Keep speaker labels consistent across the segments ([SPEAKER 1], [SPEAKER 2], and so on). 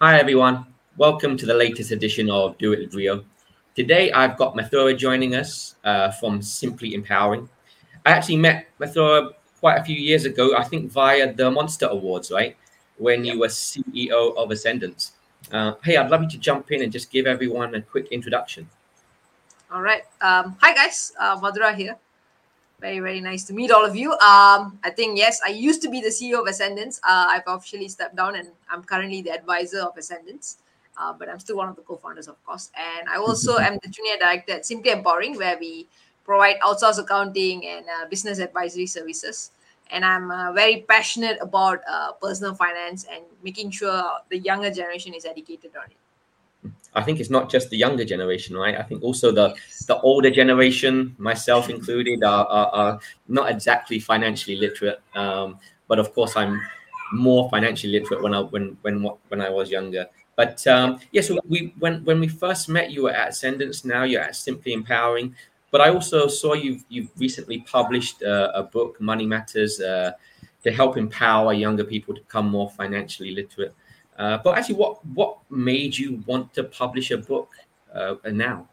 [SPEAKER 1] Hi, everyone. Welcome to the latest edition of Do It with Brio. Today, I've got Mathura joining us uh, from Simply Empowering. I actually met Mathura quite a few years ago, I think via the Monstar Awards, right? When you were CEO of Ascendance. Uh, hey, I'd love you to jump in and just give everyone a quick introduction.
[SPEAKER 2] All right. Um, hi, guys. Uh, Mathura here. Very, very nice to meet all of you. Um, I think, yes, I used to be the CEO of Ascendance. Uh, I've officially stepped down and I'm currently the advisor of Ascendance. Uh, but I'm still one of the co-founders, of course. And I also am the junior director at Simply Empowering, where we provide outsource accounting and uh, business advisory services. And I'm uh, very passionate about uh, personal finance and making sure the younger generation is educated on it.
[SPEAKER 1] I think it's not just the younger generation, right? I think also the the older generation, myself included, are, are, are not exactly financially literate. Um, but of course, I'm more financially literate when I when when when I was younger. But um, yeah, so we when when we first met, you were at Ascendance. Now you're at Simply Empowering. But I also saw you've you've recently published uh, a book, Money Matters, uh, to help empower younger people to become more financially literate. Uh, but actually, what what made you want to publish a book uh, now?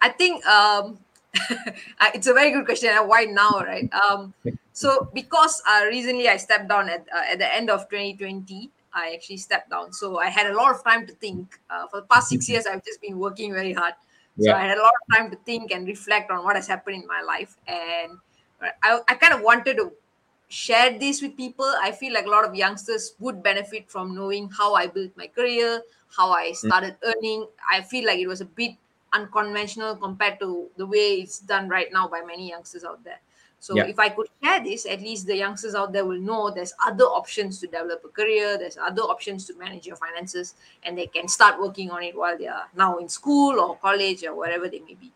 [SPEAKER 2] I think um, it's a very good question. Why now, right? Um, so because uh, recently I stepped down at uh, at the end of 2020, I actually stepped down. So I had a lot of time to think. Uh, for the past six years, I've just been working very hard. yeah. So. I had a lot of time to think and reflect on what has happened in my life, and I, I kind of wanted to share this with people i feel like a lot of youngsters would benefit from knowing how i built my career how i mm. started earning. I feel like it was a bit unconventional compared to the way it's done right now by many youngsters out there. So yeah. if i could share this at least the youngsters out there will know there's other options to develop a career there's other options to manage your finances and they can start working on it while they are now in school or college or wherever they may be.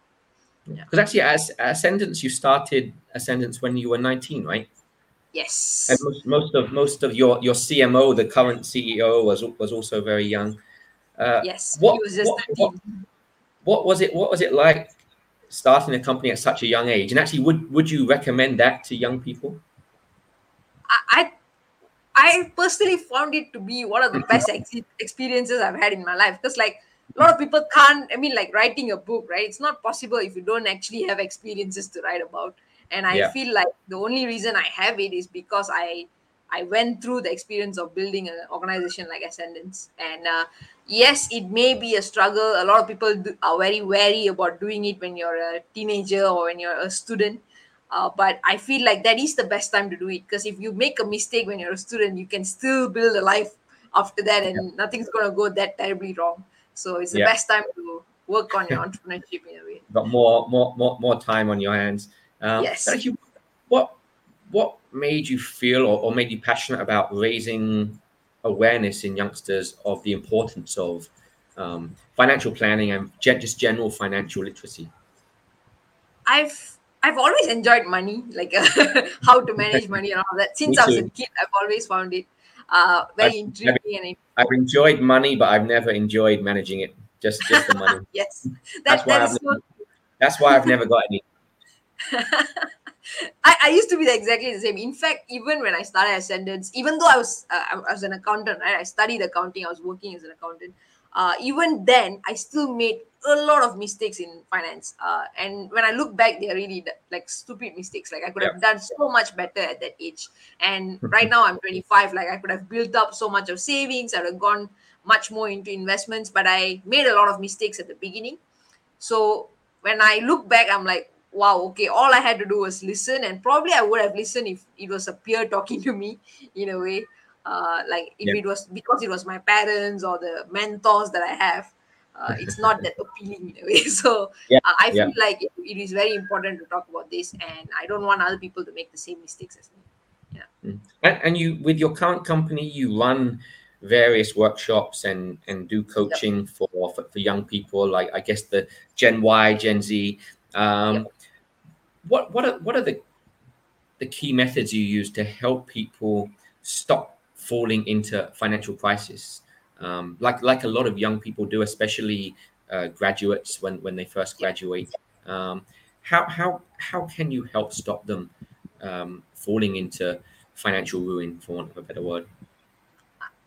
[SPEAKER 1] Yeah. Because actually as ascendance you started ascendance when you were 19 right
[SPEAKER 2] Yes.
[SPEAKER 1] And most, most of most of your your CMO, the current CEO, was was also very young.
[SPEAKER 2] Uh, yes. What was, what,
[SPEAKER 1] what, what, was it? What was it like starting a company at such a young age? And actually, would would you recommend that to young people?
[SPEAKER 2] I I personally found it to be one of the best ex- experiences I've had in my life because like a lot of people can't i mean like writing a book right it's not possible if you don't actually have experiences to write about and i yeah. feel like the only reason i have it is because i i went through the experience of building an organization like ascendance. And uh, yes it may be a struggle. A lot of people do, are very wary about doing it when you're a teenager or when you're a student. Uh, but i feel like that is the best time to do it. Because if you make a mistake when you're a student you can still build a life after that and yeah. nothing's going to go that terribly wrong. So it's the yeah. best time to work on your entrepreneurship in a way.
[SPEAKER 1] Got more more more, more time on your hands
[SPEAKER 2] um, yes.
[SPEAKER 1] You, what what made you feel or, or made you passionate about raising awareness in youngsters of the importance of um, financial planning and just general financial literacy?
[SPEAKER 2] I've I've always enjoyed money, like uh, how to manage money and all that. Since I was a kid, I've always found it uh, very I've, intriguing.
[SPEAKER 1] I've, I've enjoyed money, but I've never enjoyed managing it. Just just the money.
[SPEAKER 2] yes,
[SPEAKER 1] that, that's why I've so... never, that's why I've never got any.
[SPEAKER 2] I, I used to be exactly the same. In fact, even when I started Ascendance, even though I was uh, I was an accountant, right? I studied accounting. I was working as an accountant. Uh, even then, I still made a lot of mistakes in finance. Uh, and when I look back, they're really like stupid mistakes. Like I could have done so much better at that age. And right now, I'm 25. Like I could have built up so much of savings. I would have gone much more into investments, but I made a lot of mistakes at the beginning. So when I look back, I'm like, wow, okay, all I had to do was listen, and probably I would have listened if it was a peer talking to me in a way. Uh, like if it was because it was my parents or the mentors that I have, uh, it's not that appealing in a way. So yeah. uh, I feel like it, it is very important to talk about this, and I don't want other people to make the same mistakes as me. Yeah.
[SPEAKER 1] Mm. And, and you, with your current company, you run various workshops and and do coaching yep. for, for, for young people, like I guess the Gen Y, Gen Z. Um, yep what what are what are the the key methods you use to help people stop falling into financial crisis? Um, like like a lot of young people do especially uh, graduates when when they first graduate. Um, how how how can you help stop them um, falling into financial ruin for want of a better word?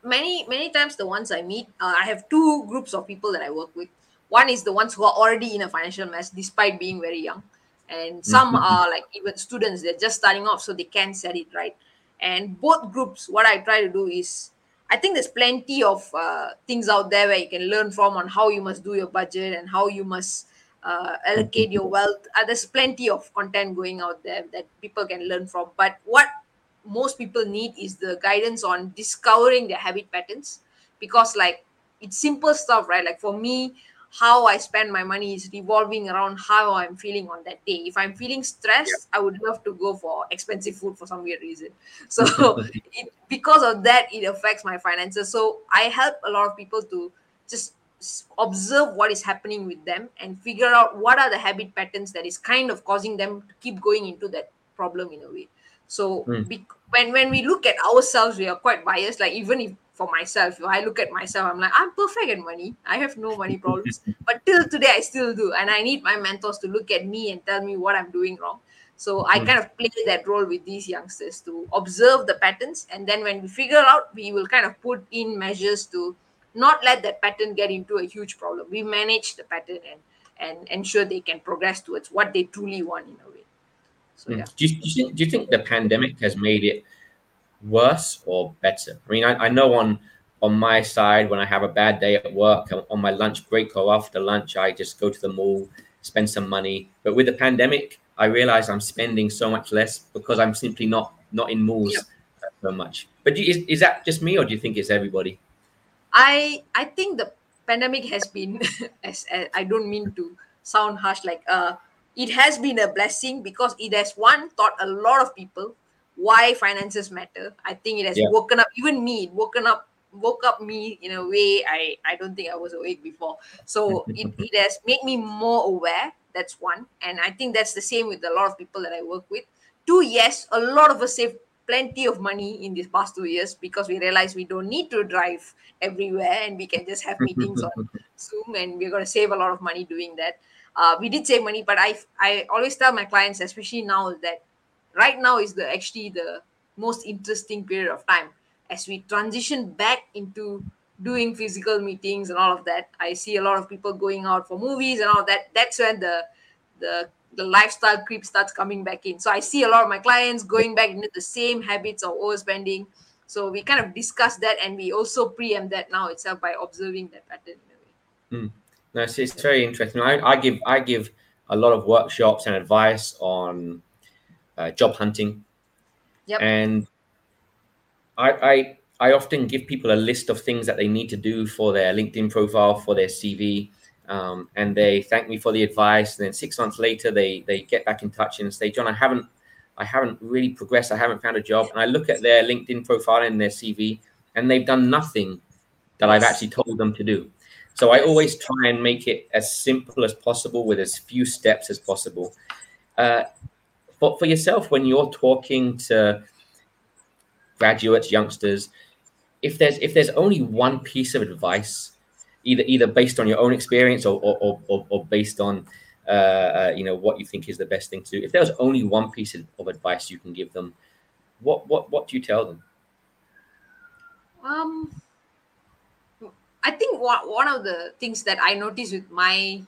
[SPEAKER 2] Many many times the ones I meet, uh, I have two groups of people that I work with. One is the ones who are already in a financial mess despite being very young, and some
[SPEAKER 1] Mhm.
[SPEAKER 2] are like even students. They're just starting off, so they can set it right. And both groups, what I try to do is, I think there's plenty of uh, things out there where you can learn from on how you must do your budget and how you must uh, allocate your wealth. Uh, there's plenty of content going out there that people can learn from. But what most people need is the guidance on discovering their habit patterns because like it's simple stuff right like for me how i spend my money is revolving around how i'm feeling on that day. If i'm feeling stressed i would love to go for expensive food for some weird reason. So it, because of that it affects my finances. So i help a lot of people to just observe what is happening with them and figure out what are the habit patterns that is kind of causing them to keep going into that problem in a way. So
[SPEAKER 1] Mm.
[SPEAKER 2] bec- when when we look at ourselves, we are quite biased. Like even if for myself, if I look at myself, I'm like I'm perfect at money. I have no money problems. but till today, I still do, and I need my mentors to look at me and tell me what I'm doing wrong. So I kind of play that role with these youngsters to observe the patterns, and then when we figure out, we will kind of put in measures to not let that pattern get into a huge problem. We manage the pattern and and ensure they can progress towards what they truly want in a way. So
[SPEAKER 1] Mm.
[SPEAKER 2] yeah.
[SPEAKER 1] Do, you, do, you think, do you think the pandemic has made it worse or better? I mean, I, I know on on my side, when I have a bad day at work, on- my lunch break or after lunch, I just go to the mall, spend some money. But with the pandemic, I realize I'm spending so much less because I'm simply not not in malls
[SPEAKER 2] Yeah.
[SPEAKER 1] so much. But do you, is, is that just me, or do you think it's everybody?
[SPEAKER 2] I I think the pandemic has been as, as I don't mean to sound harsh like uh it has been a blessing because it has one taught a lot of people why finances matter. I think it has
[SPEAKER 1] Yeah.
[SPEAKER 2] woken up even me, woken up woke up me in a way I I don't think I was awake before. So it, it has made me more aware. That's one. And I think that's the same with a lot of people that I work with. Two, yes, a lot of us saved plenty of money in these past two years because we realized we don't need to drive everywhere and we can just have meetings on Zoom and we're going to save a lot of money doing that. Uh, we did save money, but I I always tell my clients, especially now, that right now is the actually the most interesting period of time as we transition back into doing physical meetings and all of that. I see a lot of people going out for movies and all that. That's when the the the lifestyle creep starts coming back in. So I see a lot of my clients going back into the same habits of overspending. So we kind of discuss that and we also preempt that now itself by observing that pattern in a way. Hmm.
[SPEAKER 1] No, it's, it's very interesting. I, I give I give a lot of workshops and advice on uh, job hunting,
[SPEAKER 2] Yep.
[SPEAKER 1] and I, I I often give people a list of things that they need to do for their LinkedIn profile, for their CV, um, and they thank me for the advice. And then six months later, they they get back in touch and say, John, I haven't I haven't really progressed. I haven't found a job. And I look at their LinkedIn profile and their CV, and they've done nothing that I've actually told them to do. So I always try and make it as simple as possible with as few steps as possible. Uh, for, for yourself, when you're talking to graduates, youngsters, if there's if there's only one piece of advice, either either based on your own experience or or, or, or, based on uh, uh, you know what you think is the best thing to do, if there's only one piece of, of advice you can give them, what what what do you tell them?
[SPEAKER 2] Um, I think one, one of the things that I notice with my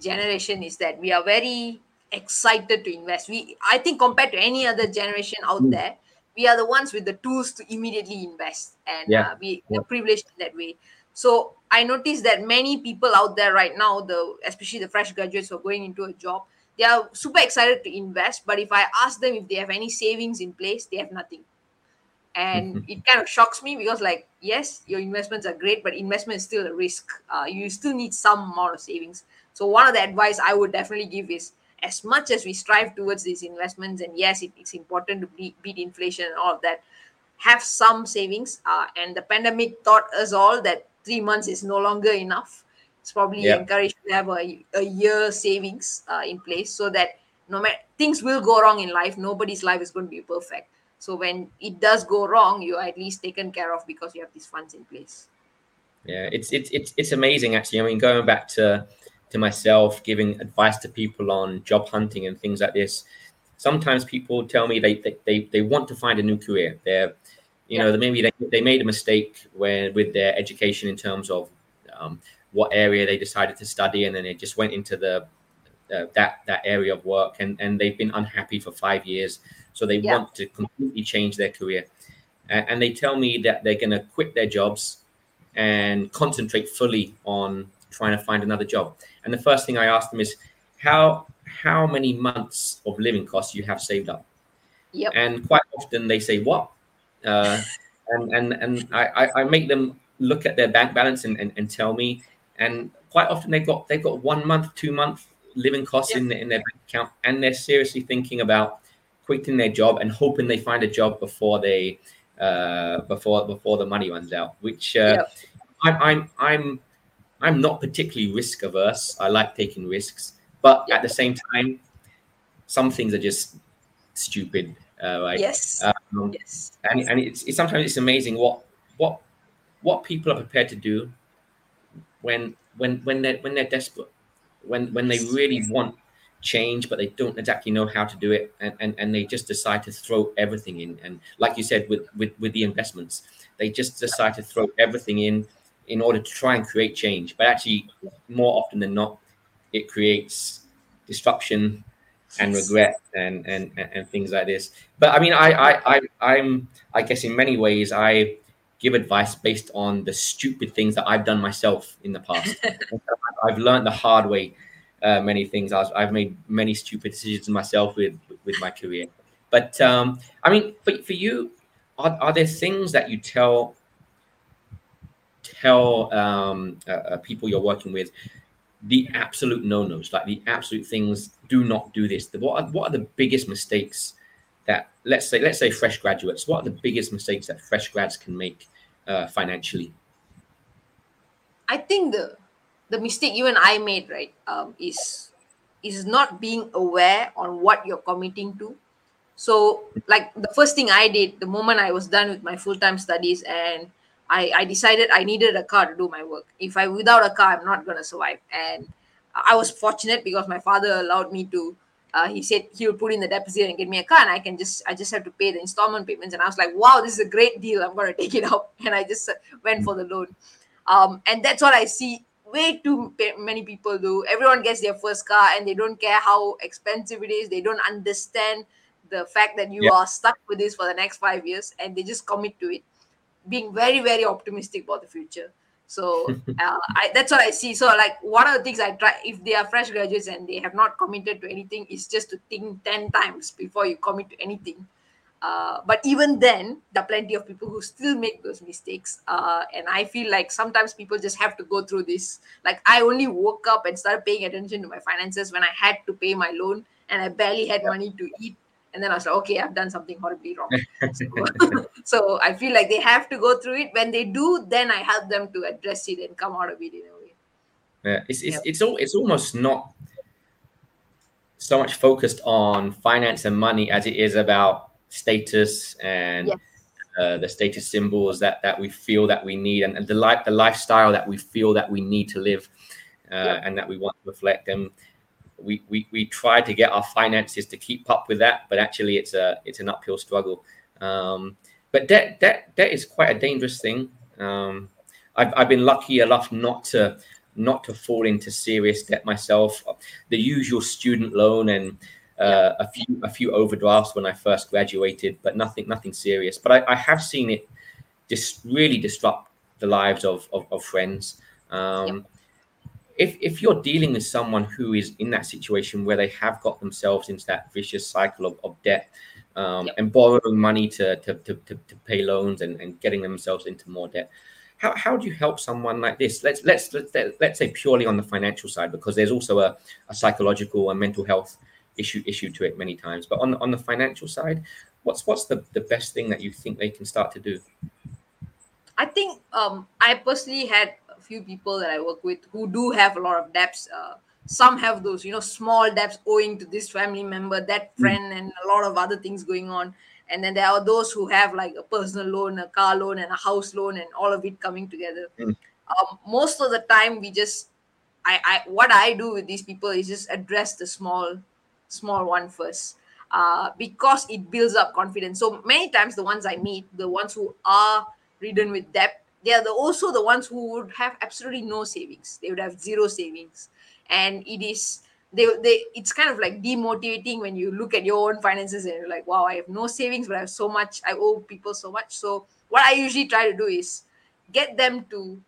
[SPEAKER 2] generation is that we are very excited to invest. We, I think, compared to any other generation out
[SPEAKER 1] Mm.
[SPEAKER 2] there, we are the ones with the tools to immediately invest, and
[SPEAKER 1] Yeah.
[SPEAKER 2] uh, we
[SPEAKER 1] Yeah.
[SPEAKER 2] are privileged in that way. So I noticed that many people out there right now, the especially the fresh graduates who are going into a job, they are super excited to invest. But if I ask them if they have any savings in place, they have nothing and it kind of shocks me because like yes your investments are great but investment is still a risk uh, you still need some amount of savings so one of the advice i would definitely give is as much as we strive towards these investments and yes it, it's important to beat, beat inflation and all of that have some savings uh, and the pandemic taught us all that three months is no longer enough it's probably
[SPEAKER 1] Yeah.
[SPEAKER 2] encouraged to have a, a year savings uh, in place so that no matter things will go wrong in life nobody's life is going to be perfect so when it does go wrong, you're at least taken care of because you have these funds in place.
[SPEAKER 1] Yeah, it's it's it's it's amazing actually. I mean, going back to to myself, giving advice to people on job hunting and things like this. Sometimes people tell me they they they, they want to find a new career. They're you know, maybe they, they made a mistake when with their education in terms of um, what area they decided to study, and then they just went into the uh, that that area of work, and and they've been unhappy for five years, so they
[SPEAKER 2] Yeah.
[SPEAKER 1] want to completely change their career, and, and they tell me that they're going to quit their jobs and concentrate fully on trying to find another job. And the first thing I ask them is, how how many months of living costs you have saved up?
[SPEAKER 2] Yep.
[SPEAKER 1] And quite often they say, what? Uh, and and and I, I- make them look at their bank balance and, and, and tell me. And quite often they've got they've got one month, two month living costs in, in their bank account, and they're seriously thinking about quitting their job and hoping they find a job before they uh, before before the money runs out. Which uh,
[SPEAKER 2] Yep.
[SPEAKER 1] I'm I'm I'm I'm not particularly risk averse. I like taking risks, but at the same time, some things are just stupid, uh, right?
[SPEAKER 2] Yes.
[SPEAKER 1] Um,
[SPEAKER 2] yes.
[SPEAKER 1] and and it's, it's sometimes it's amazing what what what people are prepared to do when when when they're when they're desperate, when when they really want change but they don't exactly know how to do it and, and and they just decide to throw everything in and like you said with with with the investments they just decide to throw everything in in order to try and create change but actually more often than not it creates disruption and regret and, and and things like this. But I mean, I I, I I'm I guess in many ways I give advice based on the stupid things that I've done myself in the past. I've learned the hard way uh, many things. I was, I've made many stupid decisions myself with with my career. But um, I mean, for, for you, are, are there things that you tell tell um, uh, uh, people you're working with the absolute no-nos, like the absolute things, do not do this. What are, what are the biggest mistakes that let's say let's say fresh graduates? What are the biggest mistakes that fresh grads can make uh, financially?
[SPEAKER 2] I think the the mistake you and I made right um, is is not being aware on what you're committing to. So like the first thing I did the moment I was done with my full time studies and I, I decided I needed a car to do my work. If I without a car, I'm not gonna survive. And I was fortunate because my father allowed me to. Uh, he said he would put in the deposit and get me a car, and I can just I just have to pay the installment payments. And I was like, wow, this is a great deal. I'm gonna take it out, and I just uh, went for the loan. Um, and that's what I see way too many people do. Everyone gets their first car, and they don't care how expensive it is. They don't understand the fact that you
[SPEAKER 1] Yeah.
[SPEAKER 2] are stuck with this for the next five years, and they just commit to it being very very optimistic about the future. So uh, I, that's what i see. So like one of the things i try if they are fresh graduates and they have not committed to anything is just to think 10 times before you commit to anything. Uh, but even then there are plenty of people who still make those mistakes. Uh, and i feel like sometimes people just have to go through this. Like i only woke up and started paying attention to my finances when i had to pay my loan and i barely had money to eat and then i was like okay i've done something horribly wrong so, so I feel like they have to go through it. When they do, then I help them to address it and come out of it in a way.
[SPEAKER 1] Yeah, it's it's
[SPEAKER 2] Yep.
[SPEAKER 1] it's all it's almost not so much focused on finance and money as it is about status and
[SPEAKER 2] Yes.
[SPEAKER 1] uh, the status symbols that that we feel that we need and, and the life the lifestyle that we feel that we need to live uh,
[SPEAKER 2] Yep.
[SPEAKER 1] and that we want to reflect and we, we we try to get our finances to keep up with that but actually it's a it's an uphill struggle um, but debt debt debt is quite a dangerous thing um, I've, I've been lucky enough not to not to fall into serious debt myself. The usual student loan and uh, a few a few overdrafts when I first graduated, but nothing nothing serious. But I, I have seen it just really disrupt the lives of of, of friends. Um, If if you're dealing with someone who is in that situation where they have got themselves into that vicious cycle of, of debt um,
[SPEAKER 2] Yep.
[SPEAKER 1] and borrowing money to to, to, to, to pay loans and, and getting themselves into more debt, how, how do you help someone like this? Let's let's let's, let's say purely on the financial side because there's also a, a psychological and mental health issue issue to it many times. But on on the financial side what's what's the, the best thing that you think they can start to do?
[SPEAKER 2] I think um, I personally had few people that I work with who do have a lot of debts. Uh, some have those, you know, small debts owing to this family member, that friend, and a lot of other things going on. And then there are those who have like a personal loan, a car loan, and a house loan, and all of it coming together.
[SPEAKER 1] Mm.
[SPEAKER 2] Um, most of the time, we just, I, I, what I do with these people is just address the small, small one first. uh, because it builds up confidence. So many times, the ones I meet, the ones who are ridden with debt, they are the, also the ones who would have absolutely no savings. They would have zero savings, and it is they they it's kind of like demotivating when you look at your own finances and you're like, wow, I have no savings, but I have so much. I owe people so much. So what I usually try to do is get them to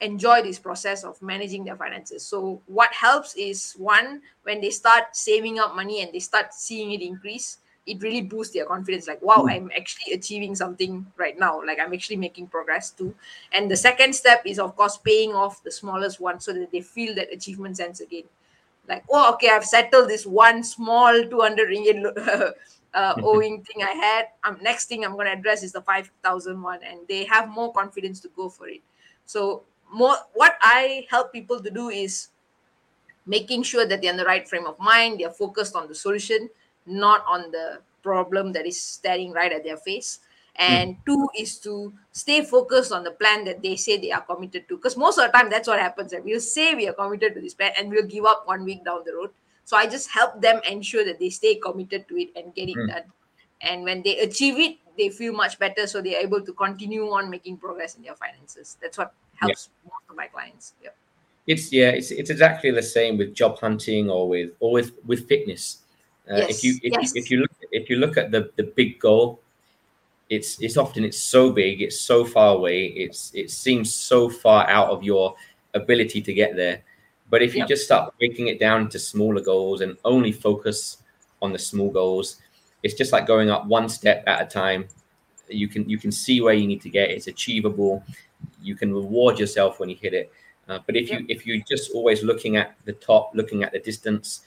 [SPEAKER 2] enjoy this process of managing their finances. So what helps is one when they start saving up money and they start seeing it increase, it really boosts their confidence like wow i'm actually achieving something right now. Like i'm actually making progress too. And the second step is of course paying off the smallest one so that they feel that achievement sense again. Like oh okay i've settled this one small 200 ringgit uh, owing thing i had. Um, next thing i'm going to address is the 5000 one and they have more confidence to go for it. So more what i help people to do is making sure that they're in the right frame of mind they're focused on the solution not on the problem that is staring right at their face. And mm. two is to stay focused on the plan that they say they are committed to. Because most of the time that's what happens right? we'll say we are committed to this plan and we'll give up one week down the road. So i just help them ensure that they stay committed to it and get it mm. done. And when they achieve it they feel much better. So they're able to continue on making progress in their finances. That's what helps yeah. most of my clients. Yeah
[SPEAKER 1] it's yeah it's, it's exactly the same with job hunting or with or with with fitness uh, yes. if you if, yes. if you look if you look at the the big goal it's it's often it's so big it's so far away it's it seems so far out of your ability to get there but if you yep. just start breaking it down into smaller goals and only focus on the small goals it's just like going up one step at a time you can you can see where you need to get it's achievable you can reward yourself when you hit it uh, but if yep. you if you're just always looking at the top looking at the distance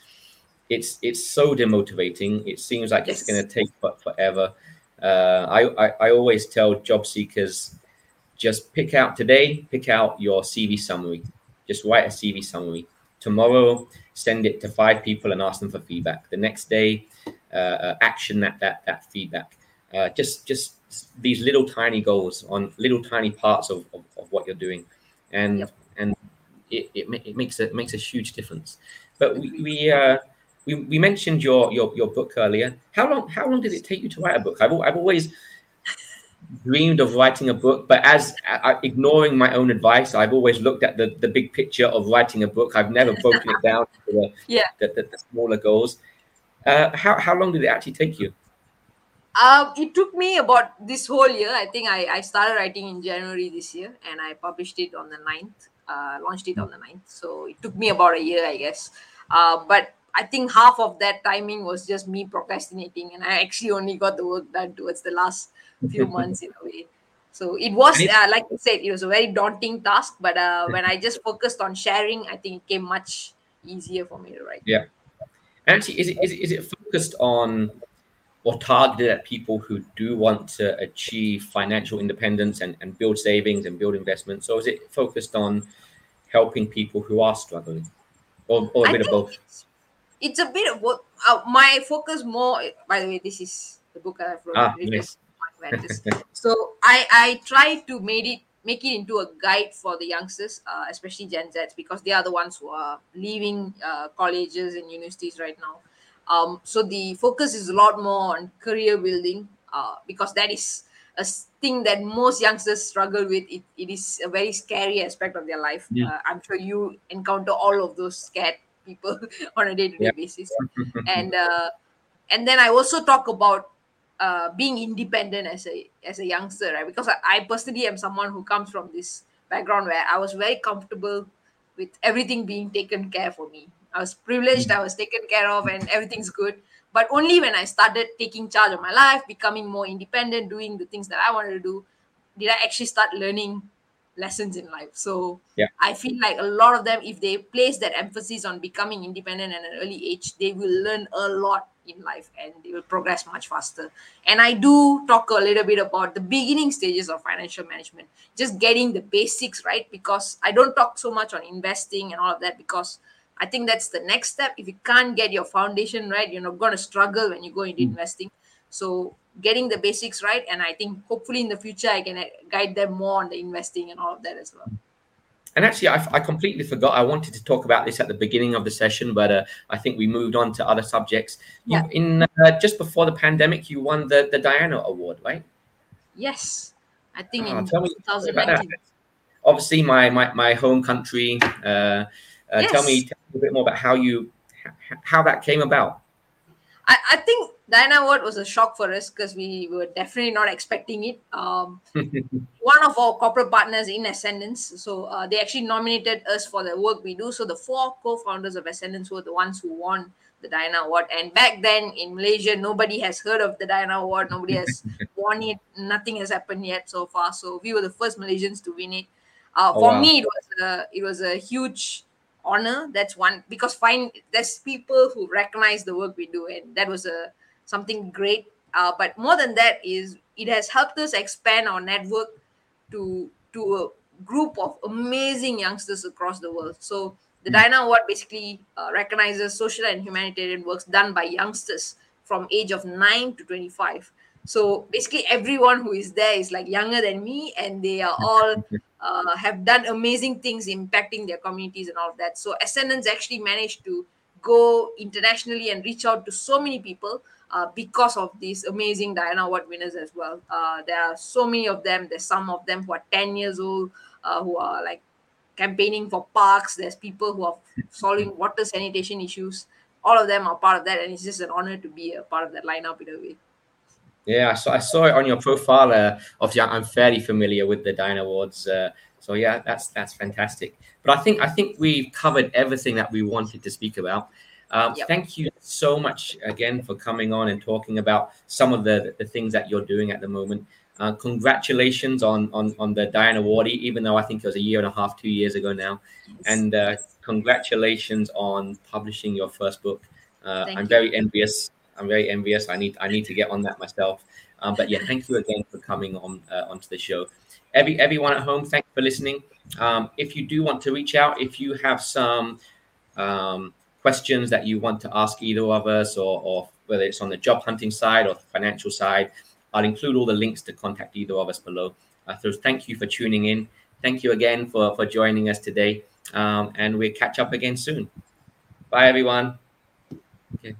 [SPEAKER 1] it's it's so demotivating. It seems like yes. it's going to take forever. Uh, I, I, I always tell job seekers just pick out today pick out your cv summary. Just write a cv summary. Tomorrow send it to five people and ask them for feedback. The next day uh, uh, action that that that feedback. Uh, just just these little tiny goals on little tiny parts of, of, of what you're doing. And yep. and it, it, it, makes a, it makes a huge difference. But we, we uh we, we mentioned your, your your book earlier. How long how long did it take you to write a book? I've I've always dreamed of writing a book, but as uh, ignoring my own advice, I've always looked at the, the big picture of writing a book. I've never broken it down to the,
[SPEAKER 2] yeah.
[SPEAKER 1] the, the, the smaller goals. Uh, how, how long did it actually take you?
[SPEAKER 2] Um, it took me about this whole year. I think I, I started writing in January this year and I published it on the 9th, uh, launched it on the 9th. So it took me about a year, I guess. Uh, but I think half of that timing was just me procrastinating, and I actually only got the work done towards the last few months in a way. So it was, uh, like I said, it was a very daunting task. But uh, when I just focused on sharing, I think it came much easier for me to write.
[SPEAKER 1] Yeah. Actually, is it, is it, is it focused on or targeted at people who do want to achieve financial independence and, and build savings and build investments? Or is it focused on helping people who are struggling? Or, or a bit of both?
[SPEAKER 2] It's a bit of what uh, my focus more. By the way, this is the book I've wrote. Ah, nice. so I I try to make it make it into a guide for the youngsters, uh, especially Gen Zs, because they are the ones who are leaving uh, colleges and universities right now. Um, so the focus is a lot more on career building, uh, because that is a thing that most youngsters struggle with. It, it is a very scary aspect of their life. Yeah. Uh, I'm sure you encounter all of those scared people on a day-to-day yeah. basis. And uh, and then i also talk about uh, being independent as a as a youngster right? Because I, I personally am someone who comes from this background where i was very comfortable with everything being taken care for me. I was privileged i was taken care of and everything's good. But only when i started taking charge of my life becoming more independent doing the things that i wanted to do did i actually start learning lessons in life. So
[SPEAKER 1] yeah.
[SPEAKER 2] I feel like a lot of them, if they place that emphasis on becoming independent at an early age, they will learn a lot in life and they will progress much faster. And I do talk a little bit about the beginning stages of financial management, just getting the basics right, because I don't talk so much on investing and all of that because I think that's the next step. If you can't get your foundation right, you're not going to struggle when you go into mm. investing. So getting the basics right and i think hopefully in the future i can uh, guide them more on the investing and all of that as well
[SPEAKER 1] and actually, I, I, completely forgot. I wanted to talk about this at the beginning of the session, but uh, I think we moved on to other subjects. Yeah. in uh, just before the pandemic, you won the the Diana Award, right?
[SPEAKER 2] Yes, I think oh, in 2019.
[SPEAKER 1] Obviously, my my, my home country. Uh, yes. Uh, tell me, tell me a bit more about how you how that came about.
[SPEAKER 2] I, I think Diana Award was a shock for us because we were definitely not expecting it. Um, one of our corporate partners in Ascendance, so uh, they actually nominated us for the work we do. So the four co-founders of Ascendance were the ones who won the Diana Award. And back then in Malaysia, nobody has heard of the Diana Award. Nobody has won it. Nothing has happened yet so far. So we were the first Malaysians to win it. Uh, oh, for wow. me, it was a, it was a huge honor. That's one because find there's people who recognize the work we do, and that was a something great. Uh, but more than that is it has helped us expand our network to to a group of amazing youngsters across the world. So the mm. Diana Award basically uh, recognizes social and humanitarian works done by youngsters from age of 9 to 25 so basically everyone who is there is like younger than me and they are all uh, have done amazing things impacting their communities and all of that so ascendance actually managed to go internationally and reach out to so many people uh, because of these amazing Diana Award winners as well. Uh, there are so many of them. There's some of them who are 10 years old, uh, who are like campaigning for parks. There's people who are solving water sanitation issues. All of them are part of that, and it's just an honor to be a part of that lineup in a way.
[SPEAKER 1] Yeah, I saw, I saw it on your profile. Uh, obviously, I'm fairly familiar with the Diana Awards. Uh, so yeah, that's that's fantastic. But I think I think we've covered everything that we wanted to speak about. Um, yep. Thank you so much again for coming on and talking about some of the, the things that you're doing at the moment. Uh, congratulations on, on on the Diana Award, even though I think it was a year and a half, two years ago now. Yes. And uh, congratulations on publishing your first book. Uh, I'm you. very envious I'm very envious. I need I need to get on that myself. Um, but yeah, thank you again for coming on uh, onto the show. Every everyone at home, thanks for listening. Um, if you do want to reach out, if you have some um, questions that you want to ask either of us, or, or whether it's on the job hunting side or the financial side, I'll include all the links to contact either of us below. Uh, so thank you for tuning in. Thank you again for for joining us today, um, and we'll catch up again soon. Bye, everyone. Okay.